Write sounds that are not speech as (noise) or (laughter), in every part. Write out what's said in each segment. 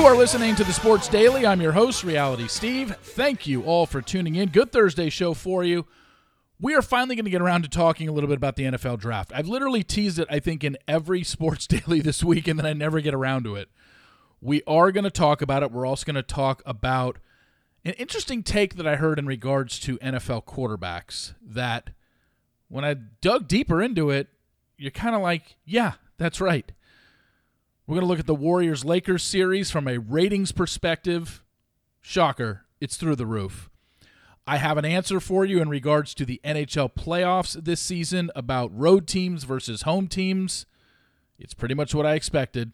You are listening to the Sports Daily. I'm your host, Reality Steve. Thank you all for tuning in. Good Thursday show for you. We are finally going to get around to talking a little bit about the NFL draft. I've literally teased it, I think, in every (laughs) Sports Daily this week, and then I never get around to it. We are going to talk about it. We're also going to talk about an interesting take that I heard in regards to NFL quarterbacks that when I dug deeper into it, you're kind of like, yeah, that's right. We're going to look at the Warriors Lakers series from a ratings perspective. Shocker, it's through the roof. I have an answer for you in regards to the NHL playoffs this season about road teams versus home teams. It's pretty much what I expected.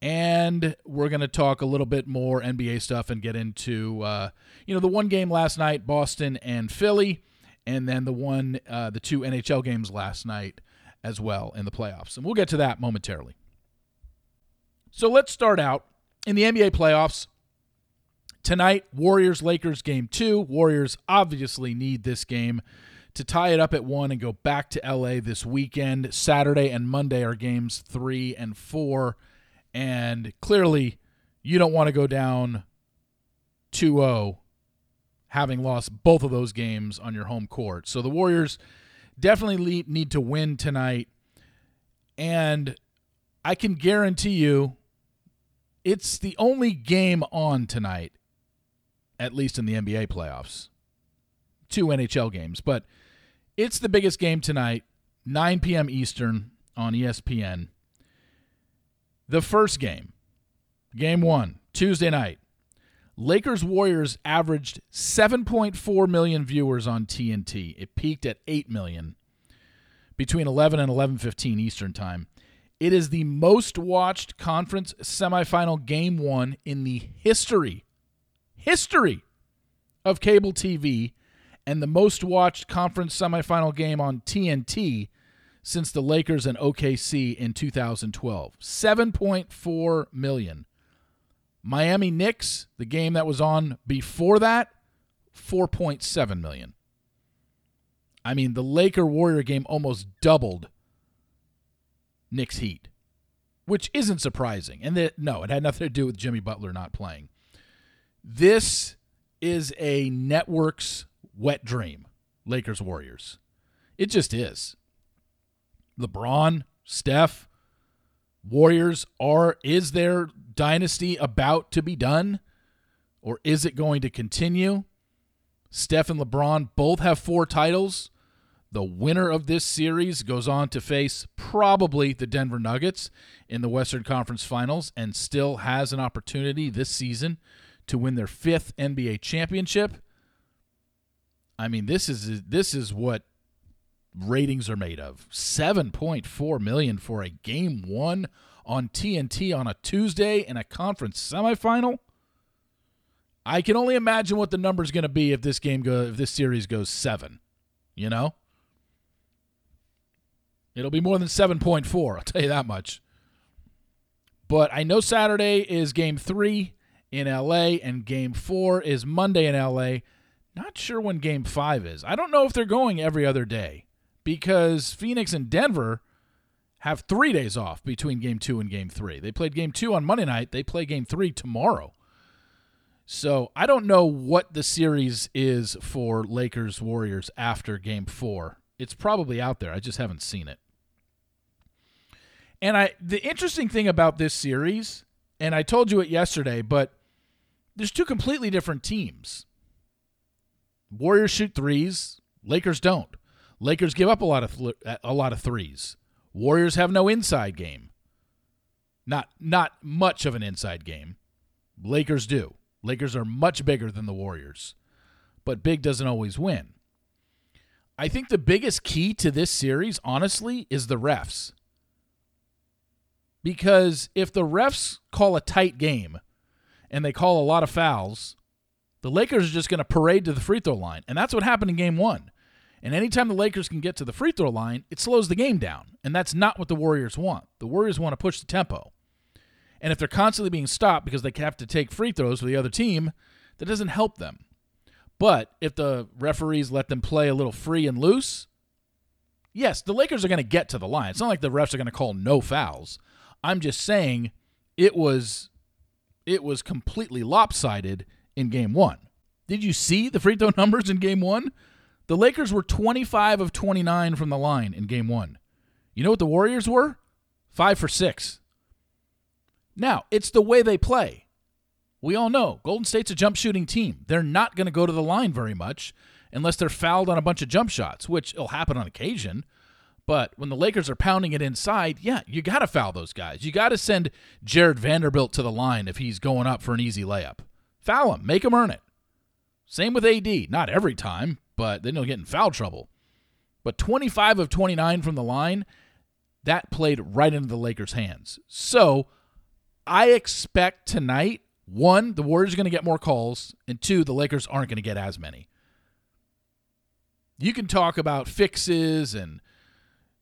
And we're going to talk a little bit more NBA stuff and get into, uh, you know, the one game last night, Boston and Philly, and then the one, uh, the two NHL games last night as well in the playoffs. And we'll get to that momentarily. So let's start out in the NBA playoffs. Tonight, Warriors Lakers game two. Warriors obviously need this game to tie it up at one and go back to LA this weekend. Saturday and Monday are games three and four. And clearly, you don't want to go down 2 0 having lost both of those games on your home court. So the Warriors definitely need to win tonight. And I can guarantee you it's the only game on tonight, at least in the NBA playoffs. Two NHL games, but it's the biggest game tonight, 9 p.m. Eastern on ESPN. The first game, game one, Tuesday night. Lakers Warriors averaged 7.4 million viewers on TNT. It peaked at 8 million between 11 and 11:15 Eastern Time. It is the most watched conference semifinal game 1 in the history history of cable TV and the most watched conference semifinal game on TNT since the Lakers and OKC in 2012. 7.4 million. Miami Knicks, the game that was on before that, 4.7 million. I mean, the Laker Warrior game almost doubled Knicks Heat, which isn't surprising. And that no, it had nothing to do with Jimmy Butler not playing. This is a network's wet dream, Lakers Warriors. It just is. LeBron, Steph, Warriors are is their dynasty about to be done or is it going to continue? Steph and LeBron both have four titles. The winner of this series goes on to face probably the Denver Nuggets in the Western Conference Finals and still has an opportunity this season to win their fifth NBA championship. I mean, this is this is what ratings are made of. 7.4 million for a game 1 on TNT on a Tuesday in a conference semifinal. I can only imagine what the number's going to be if this game go if this series goes 7, you know? It'll be more than 7.4, I'll tell you that much. But I know Saturday is game 3 in LA and game 4 is Monday in LA. Not sure when game 5 is. I don't know if they're going every other day because Phoenix and Denver have three days off between game two and game three. They played game two on Monday night. They play game three tomorrow. So I don't know what the series is for Lakers Warriors after game four. It's probably out there. I just haven't seen it. And I the interesting thing about this series, and I told you it yesterday, but there's two completely different teams. Warriors shoot threes, Lakers don't. Lakers give up a lot of a lot of threes. Warriors have no inside game. Not not much of an inside game. Lakers do. Lakers are much bigger than the Warriors. But big doesn't always win. I think the biggest key to this series, honestly, is the refs. Because if the refs call a tight game and they call a lot of fouls, the Lakers are just going to parade to the free throw line. And that's what happened in game one. And anytime the Lakers can get to the free throw line, it slows the game down. And that's not what the Warriors want. The Warriors want to push the tempo. And if they're constantly being stopped because they have to take free throws for the other team, that doesn't help them. But if the referees let them play a little free and loose, yes, the Lakers are going to get to the line. It's not like the refs are going to call no fouls. I'm just saying it was it was completely lopsided in game one. Did you see the free throw (laughs) numbers in game one? The Lakers were 25 of 29 from the line in game one. You know what the Warriors were? Five for six. Now, it's the way they play. We all know Golden State's a jump shooting team. They're not going to go to the line very much unless they're fouled on a bunch of jump shots, which will happen on occasion. But when the Lakers are pounding it inside, yeah, you got to foul those guys. You got to send Jarred Vanderbilt to the line if he's going up for an easy layup. Foul him, make him earn it. Same with AD. Not every time, but then you'll get in foul trouble. But 25 of 29 from the line, that played right into the Lakers' hands. So I expect tonight one, the Warriors are going to get more calls, and two, the Lakers aren't going to get as many. You can talk about fixes and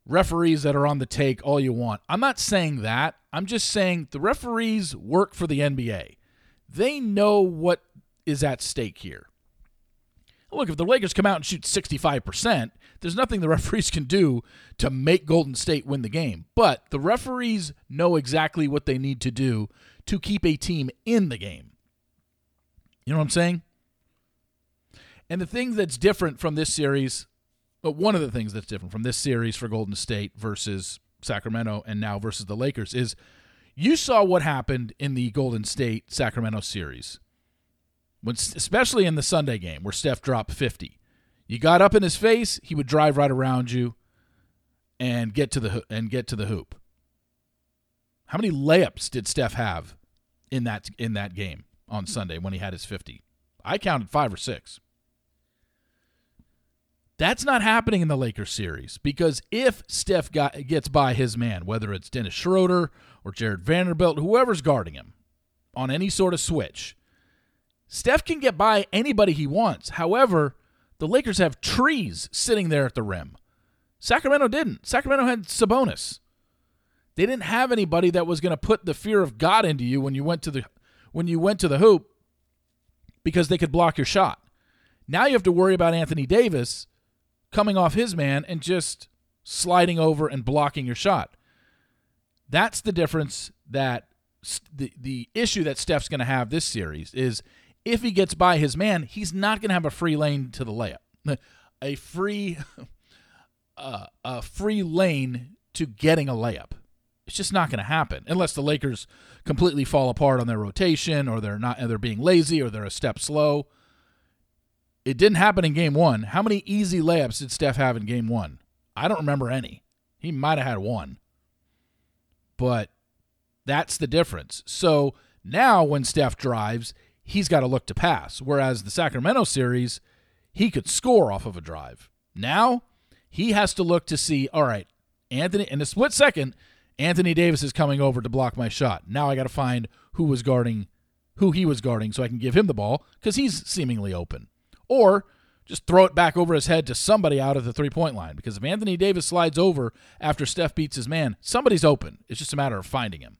referees that are on the take all you want. I'm not saying that. I'm just saying the referees work for the NBA. They know what is at stake here. Look, if the Lakers come out and shoot 65%, there's nothing the (laughs) referees can do to make Golden State win the game. But the referees know exactly what they need to do to keep a team in the game. You know what I'm saying? And the thing that's different from this series, but one of the things that's different from this series for Golden State versus Sacramento and now versus the Lakers is you saw what happened in the Golden State Sacramento series. When especially in the Sunday game where Steph dropped 50. You got up in his face, he would drive right around you and get to the and get to the hoop. How many layups did Steph have in that in that game on Sunday when he had his 50? I counted 5 or 6. That's not happening in the Lakers series because if Steph got, gets by his man, whether it's Dennis Schroeder or Jarred Vanderbilt, whoever's guarding him on any sort of switch, Steph can get by anybody he wants. However, the Lakers have trees sitting there at the rim. Sacramento didn't. Sacramento had Sabonis. They didn't have anybody that was going to put the fear of God into you when you went to the when you went to the hoop because they could block your shot. Now you have to worry about Anthony Davis coming off his man and just sliding over and blocking your shot. That's the difference that the the issue that Steph's going to have this series is if he gets by his man, he's not going to have a free lane to the layup. (laughs) A free (laughs) uh, a free lane to getting a layup. It's just not going to happen unless the Lakers completely fall apart on their rotation or they're not they're being lazy or they're a step slow. It didn't happen in game 1. How many easy layups did Steph have in game 1? I don't remember any. He might have had one. But that's the difference. So now when Steph drives, he's got to look to pass. Whereas the Sacramento series, he could score off of a drive. Now he has to look to see, all right, Anthony, in a split second, Anthony Davis is coming over to block my shot. Now I got to find who was guarding, who he was guarding, so I can give him the ball because he's seemingly open. Or just throw it back over his head to somebody out at the three point line because if Anthony Davis slides over after Steph beats his man, somebody's open. It's just a matter of finding him.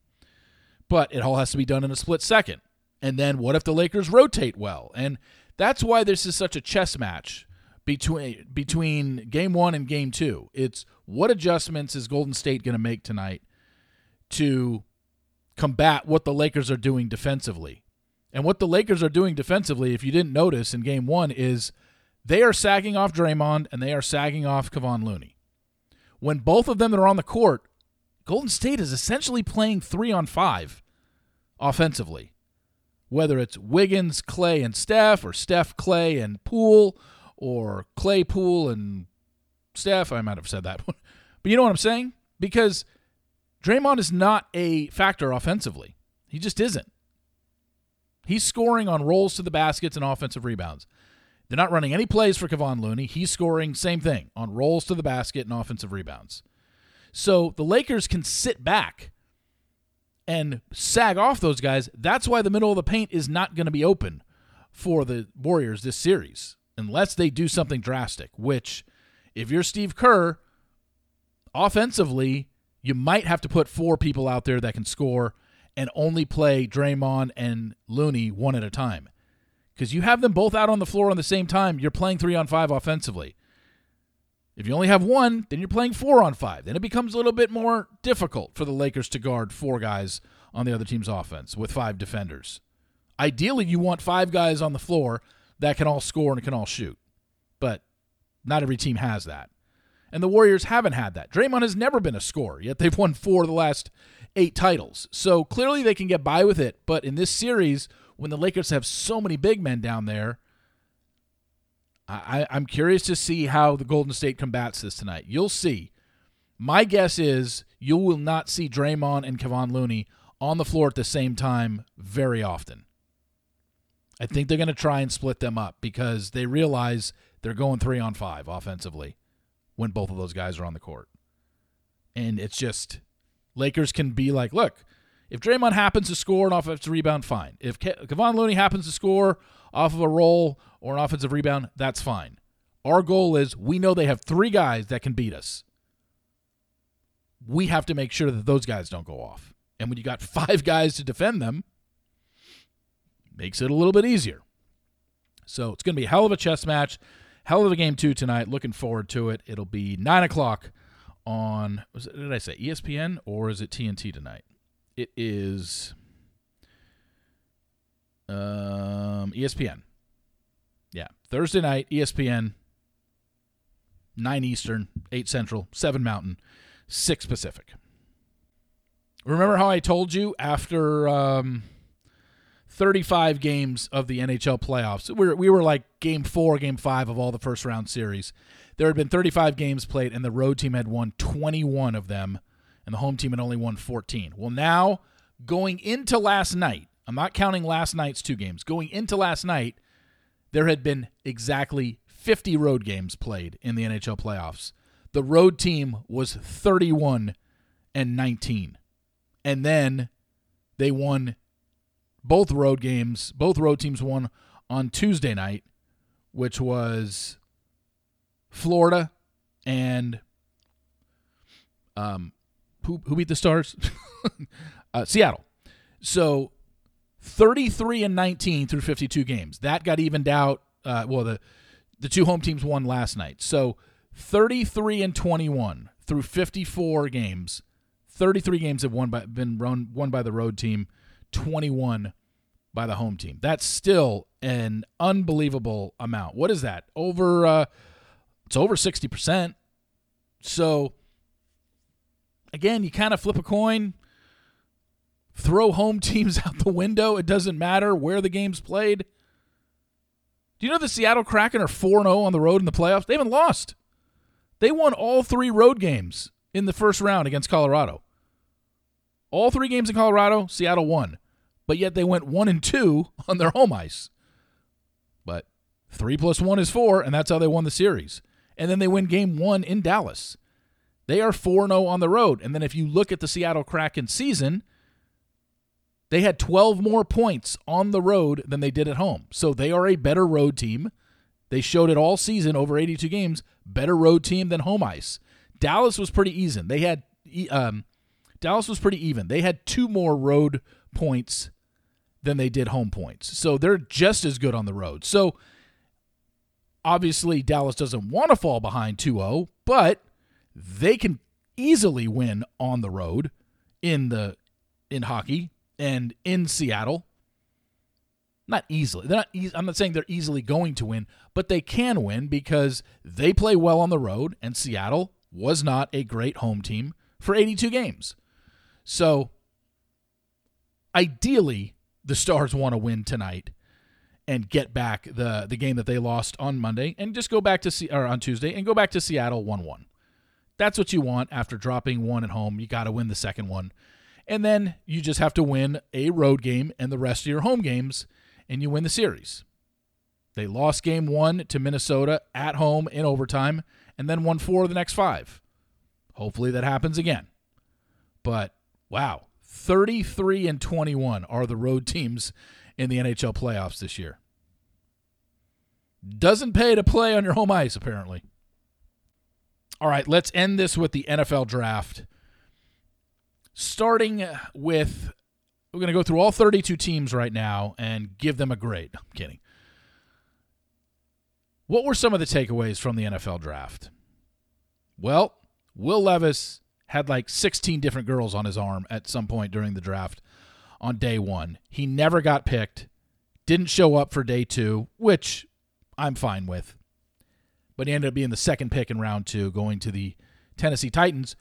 But it all has to be done in a split second. And then what if the Lakers rotate well? And that's why this is such a chess match between between game 1 and game 2. It's what adjustments is Golden State going to make tonight to combat what the Lakers are doing defensively. And what the Lakers are doing defensively, if you didn't notice in game 1 is they are sagging off Draymond and they are sagging off Kevon Looney. When both of them are on the court, Golden State is essentially playing 3 on 5 offensively whether it's Wiggins, Clay, and Steph, or Steph, Clay, and Poole, or Clay, Poole, and Steph. I might have said that one. (laughs) But you know what I'm saying? Because Draymond is not a factor offensively. He just isn't. He's scoring on rolls to the baskets and offensive rebounds. They're not running any plays for Kevon Looney. He's scoring same thing on rolls to the basket and offensive rebounds. So the Lakers can sit back and sag off those guys, that's why the middle of the paint is not going to be open for the Warriors this series unless they do something drastic, which if you're Steve Kerr, offensively, you might have to put four people out there that can score and only play Draymond and Looney one at a time. Because you have them both out on the floor on the same time, you're playing three on five offensively. If you only have one, then you're playing four on five. Then it becomes a little bit more difficult for the Lakers to guard four guys on the other team's offense with five defenders. Ideally, you want five guys on the floor that can all score and can all shoot. But not every team has that. And the Warriors haven't had that. Draymond has never been a scorer, yet they've won four of the last eight titles. So clearly they can get by with it. But in this series, when the Lakers have so many big men down there, I, I'm curious to see how the Golden State combats this tonight. You'll see. My guess is you will not see Draymond and Kevon Looney on the floor at the same time very often. I think they're going to try and split them up because they realize they're going three on five offensively when both of those guys are on the court. And it's just Lakers can be like, look, if Draymond happens to score an offensive rebound, fine. If Ke- Kevon Looney happens to score off of a roll or an offensive rebound, that's fine. Our goal is we know they have three guys that can beat us. We have to make sure that those guys don't go off. And when you got (laughs) five guys to defend them, makes it a little bit easier. So it's going to be a hell of a chess match, hell of a game two tonight. Looking forward to it. It'll be nine o'clock on. Was it, did I say ESPN or is it TNT tonight? It is um, ESPN. Yeah, Thursday night, ESPN. Nine Eastern, eight Central, seven Mountain, six Pacific. Remember how I told you after um, 35 games of the NHL playoffs. We were, we were like game four, game five of all the first round series. There had been 35 games played, and the road team had won 21 of them, and the home team had only won 14. Well, now going into last night, I'm not counting last night's two games. Going into last night, there had been exactly 50 road games played in the NHL playoffs. The road team was 31 and 19. And then they won both road games, both road teams won on Tuesday night, which was Florida and um, who who beat the Stars? (laughs) uh, Seattle. So 33 and 19 through 52 games. That got evened out. Uh, well, the the two home teams won last night. So 33 and 21 through 54 games. 33 games have won by been run won by the road team. 21 by the home team. That's still an unbelievable amount. What is that? Over uh it's over 60%. So again, you kind of flip a coin, throw home (laughs) teams out the window. It doesn't matter where the game's played. Do you know the Seattle Kraken are 4 0 on the road in the playoffs? They haven't lost. They won all three road games in the first round against Colorado. All three games in Colorado, Seattle won but yet they went one and two on their home ice. But three plus one is four, and that's how they won the series. And then they win game one in Dallas. They are 4 0 on the road. And then if you look at the Seattle Kraken season, they had 12 more points on the road than they did at home. So they are a better road team. They showed it all season over 82 games. Better road team than home ice. Dallas was pretty even. They had um, Dallas was pretty even. They had two more road points than they did home points. So they're just as good on the road. So obviously, Dallas doesn't want to fall behind 2 0, but they can easily win on the road in the in hockey and in Seattle. Not easily. They're not e- I'm not saying they're easily going to win, but they can win because they play well on the road and Seattle was not a great home team for 82 games. So ideally the Stars want to win tonight and get back the the game that they lost on Monday and just go back to see or on Tuesday and go back to Seattle 1-1. That's what you want after dropping one at home. You got to win the second one. And then you just have to win a road game and the rest of your home games and you win the series. They lost game 1 to Minnesota at home in overtime and then won 4 of the next 5. Hopefully that happens again. But wow, 33 and 21 are the road teams in the NHL playoffs this year. Doesn't pay to play on your home ice, apparently. All right, let's end this with the NFL draft. Starting with, we're going to go through all 32 teams right now and give them a grade. I'm kidding. What were some of the takeaways from the NFL draft? Well, Will Levis had like 16 different girls on his arm at some point during the draft on day one. He never got picked. didn't show up for day two, which I'm fine with. But he ended up being the second pick in round two, going to the Tennessee Titans,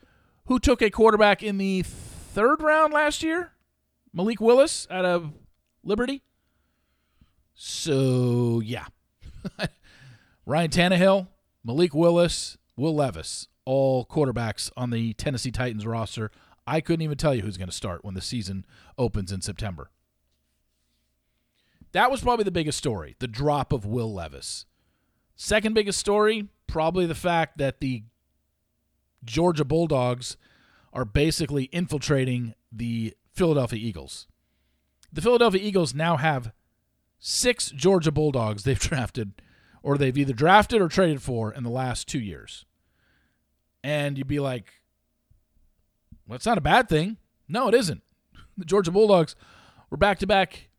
who took a quarterback in the third round last year, Malik Willis out of Liberty. So, yeah. (laughs) Ryan Tannehill, Malik Willis, Will Levis, all quarterbacks on the Tennessee Titans roster. I couldn't even tell you who's going to start when the season opens in September. That was probably the biggest story the drop of Will Levis. Second biggest story, probably the fact that the Georgia Bulldogs are basically infiltrating the Philadelphia Eagles. The Philadelphia Eagles now have six Georgia Bulldogs they've (laughs) drafted, or they've either drafted or traded for in the last two years. And you'd be like, well, it's not a bad thing. No, it isn't. The Georgia Bulldogs were back to back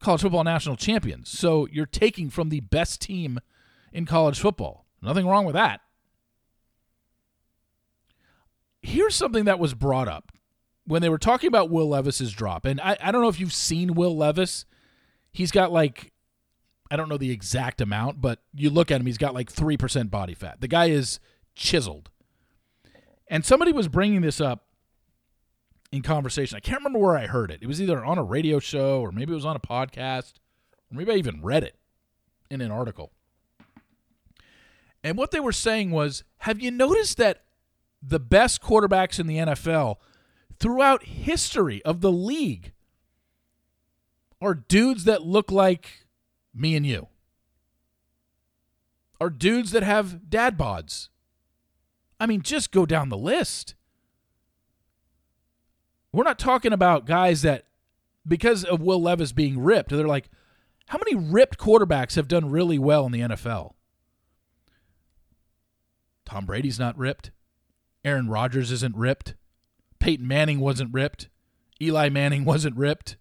college football national champions. So you're taking from the best team in college football. Nothing wrong with that. Here's something that was brought up when they were talking about Will Levis's drop. And I, I don't know if you've seen Will Levis. He's got like, I don't know the exact amount, but you look at him, he's got like 3% body fat. The guy is chiseled. And somebody was bringing this up in conversation. I can't remember where I heard it. It was either on a radio show or maybe it was on a podcast, or maybe I even read it in an article. And what they were saying was Have you noticed that the best quarterbacks in the NFL throughout history of the league are dudes that look like me and you? Are dudes that have dad bods? I mean, just go down the list. We're not talking about guys that, because of Will Levis being ripped, they're like, how many ripped quarterbacks have done really well in the NFL? Tom Brady's not ripped. Aaron Rodgers isn't ripped. Peyton Manning wasn't ripped. Eli Manning (laughs) wasn't ripped.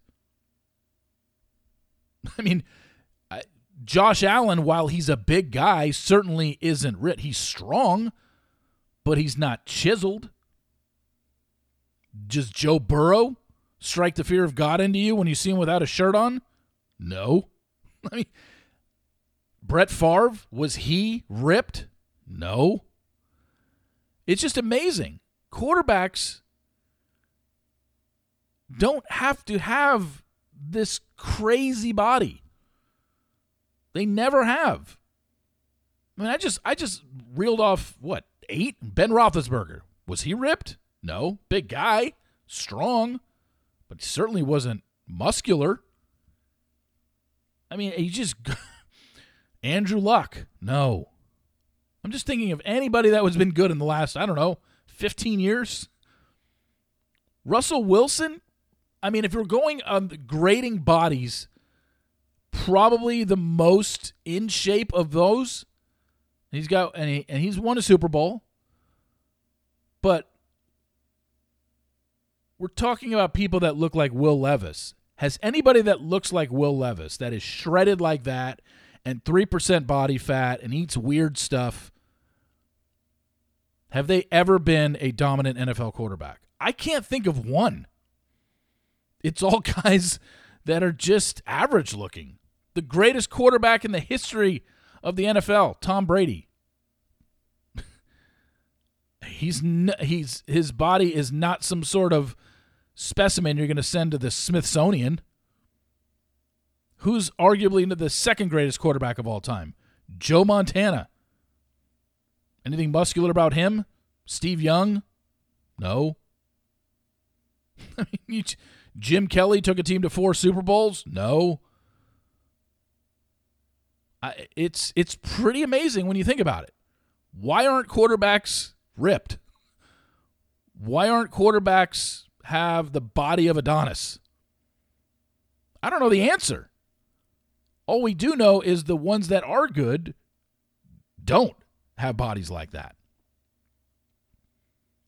I mean, Josh Allen, while he's a big guy, certainly isn't ripped. He's strong, but he's not chiseled. Does Joe Burrow strike the fear of God into you when you see him without a shirt on? No. (laughs) I mean, Brett Favre, was he ripped? No. It's just amazing. Quarterbacks don't have to have this crazy body. They never have. I mean, I just I just reeled off what eight. Ben Roethlisberger was he ripped? No, big guy, strong, but he certainly wasn't muscular. I mean, he just (laughs) Andrew Luck. No, I'm just thinking of anybody that has been good in the last, I don't know, 15 years. Russell Wilson, I mean, if you're going on grading bodies, probably the most in shape of those. He's got and he and he's won a Super Bowl. But we're talking about people that look like Will Levis. Has anybody that looks like Will Levis that is shredded like that and 3% body fat and eats weird stuff have they ever been a dominant NFL quarterback? I can't think of one. It's all (laughs) guys that are just average looking. The greatest quarterback in the history of the NFL, Tom Brady. (laughs) he's n- he's his body is not some sort of specimen you're going to send to the Smithsonian. Who's arguably the second greatest quarterback of all time? Joe Montana. Anything muscular about him? Steve Young? No. (laughs) Jim Kelly took a team to four Super Bowls? No. I, it's it's pretty amazing when you think about it. Why aren't quarterbacks ripped? Why aren't quarterbacks have the body of Adonis? I don't know the answer. All we do know is the ones that are good don't have bodies like that.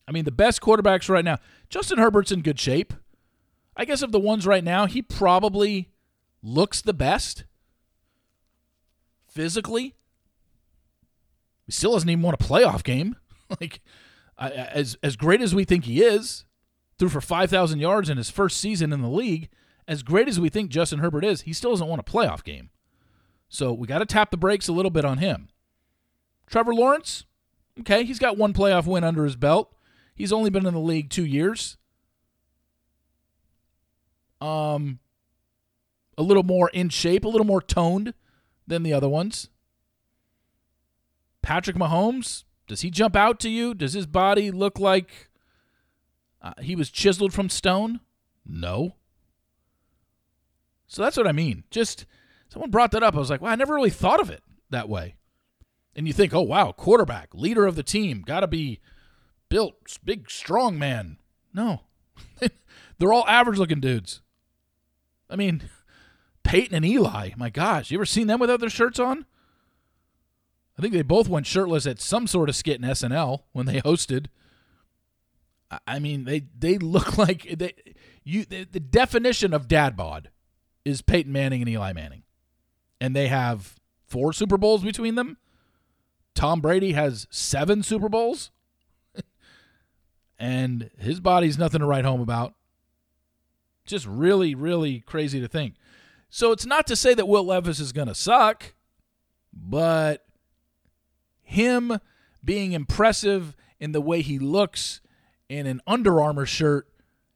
I mean, the best quarterbacks right now, Justin Herbert's in good shape. I guess of the ones right now, he probably looks the best physically. He still hasn't even won a playoff game. (laughs) like, as as great as we think he is, threw for five thousand yards in his first season in the league, as great as we think Justin Herbert is, he still doesn't want a playoff game. So we got to tap the brakes a little bit on him. Trevor Lawrence, okay, he's got one playoff win under his belt. He's only been in the league two years. Um, a little more in shape, a little more toned than the other ones. Patrick Mahomes, does he jump out to you? Does his body look like uh, he was chiseled from stone? No. So that's what I mean. Just someone brought that up. I was like, wow, I never really thought of it that way. And you think, oh, wow, quarterback, leader of the team, got to be built, big, strong man. No. (laughs) They're all average looking dudes. I mean, (laughs) Peyton and Eli, my gosh, you ever seen them without their shirts on? I think they both went shirtless at some sort of skit in SNL when they (laughs) hosted. I mean, they they look (laughs) like they you the, the definition of dad bod is Peyton Manning and Eli Manning, and they have four Super Bowls between them. Tom Brady has seven Super Bowls, (laughs) and his body's nothing to write home about. Just really, really crazy to think. So it's not to say that Will Levis is going to suck, but him being impressive in the way he looks in an Under Armour shirt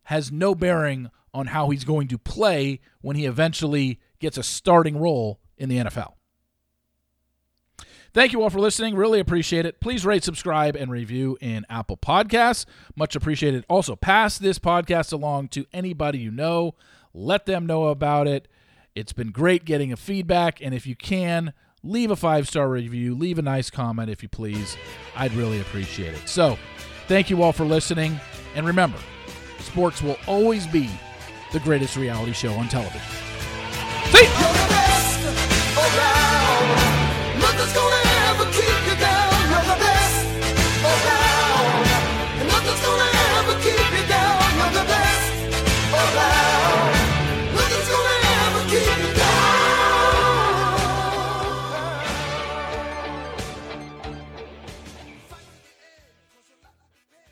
has no bearing on how he's going to play when he eventually gets a starting role in the NFL. Thank you all for listening. Really appreciate it. Please rate, subscribe, and review in Apple Podcasts. Much appreciated. Also, pass this podcast along to anybody you know. Let them know about it. It's been great getting a feedback, and if you can, leave a five star review, leave a nice comment if you please. I'd really appreciate it. So, thank you all for listening, and remember, sports will always be the greatest reality show on television. See?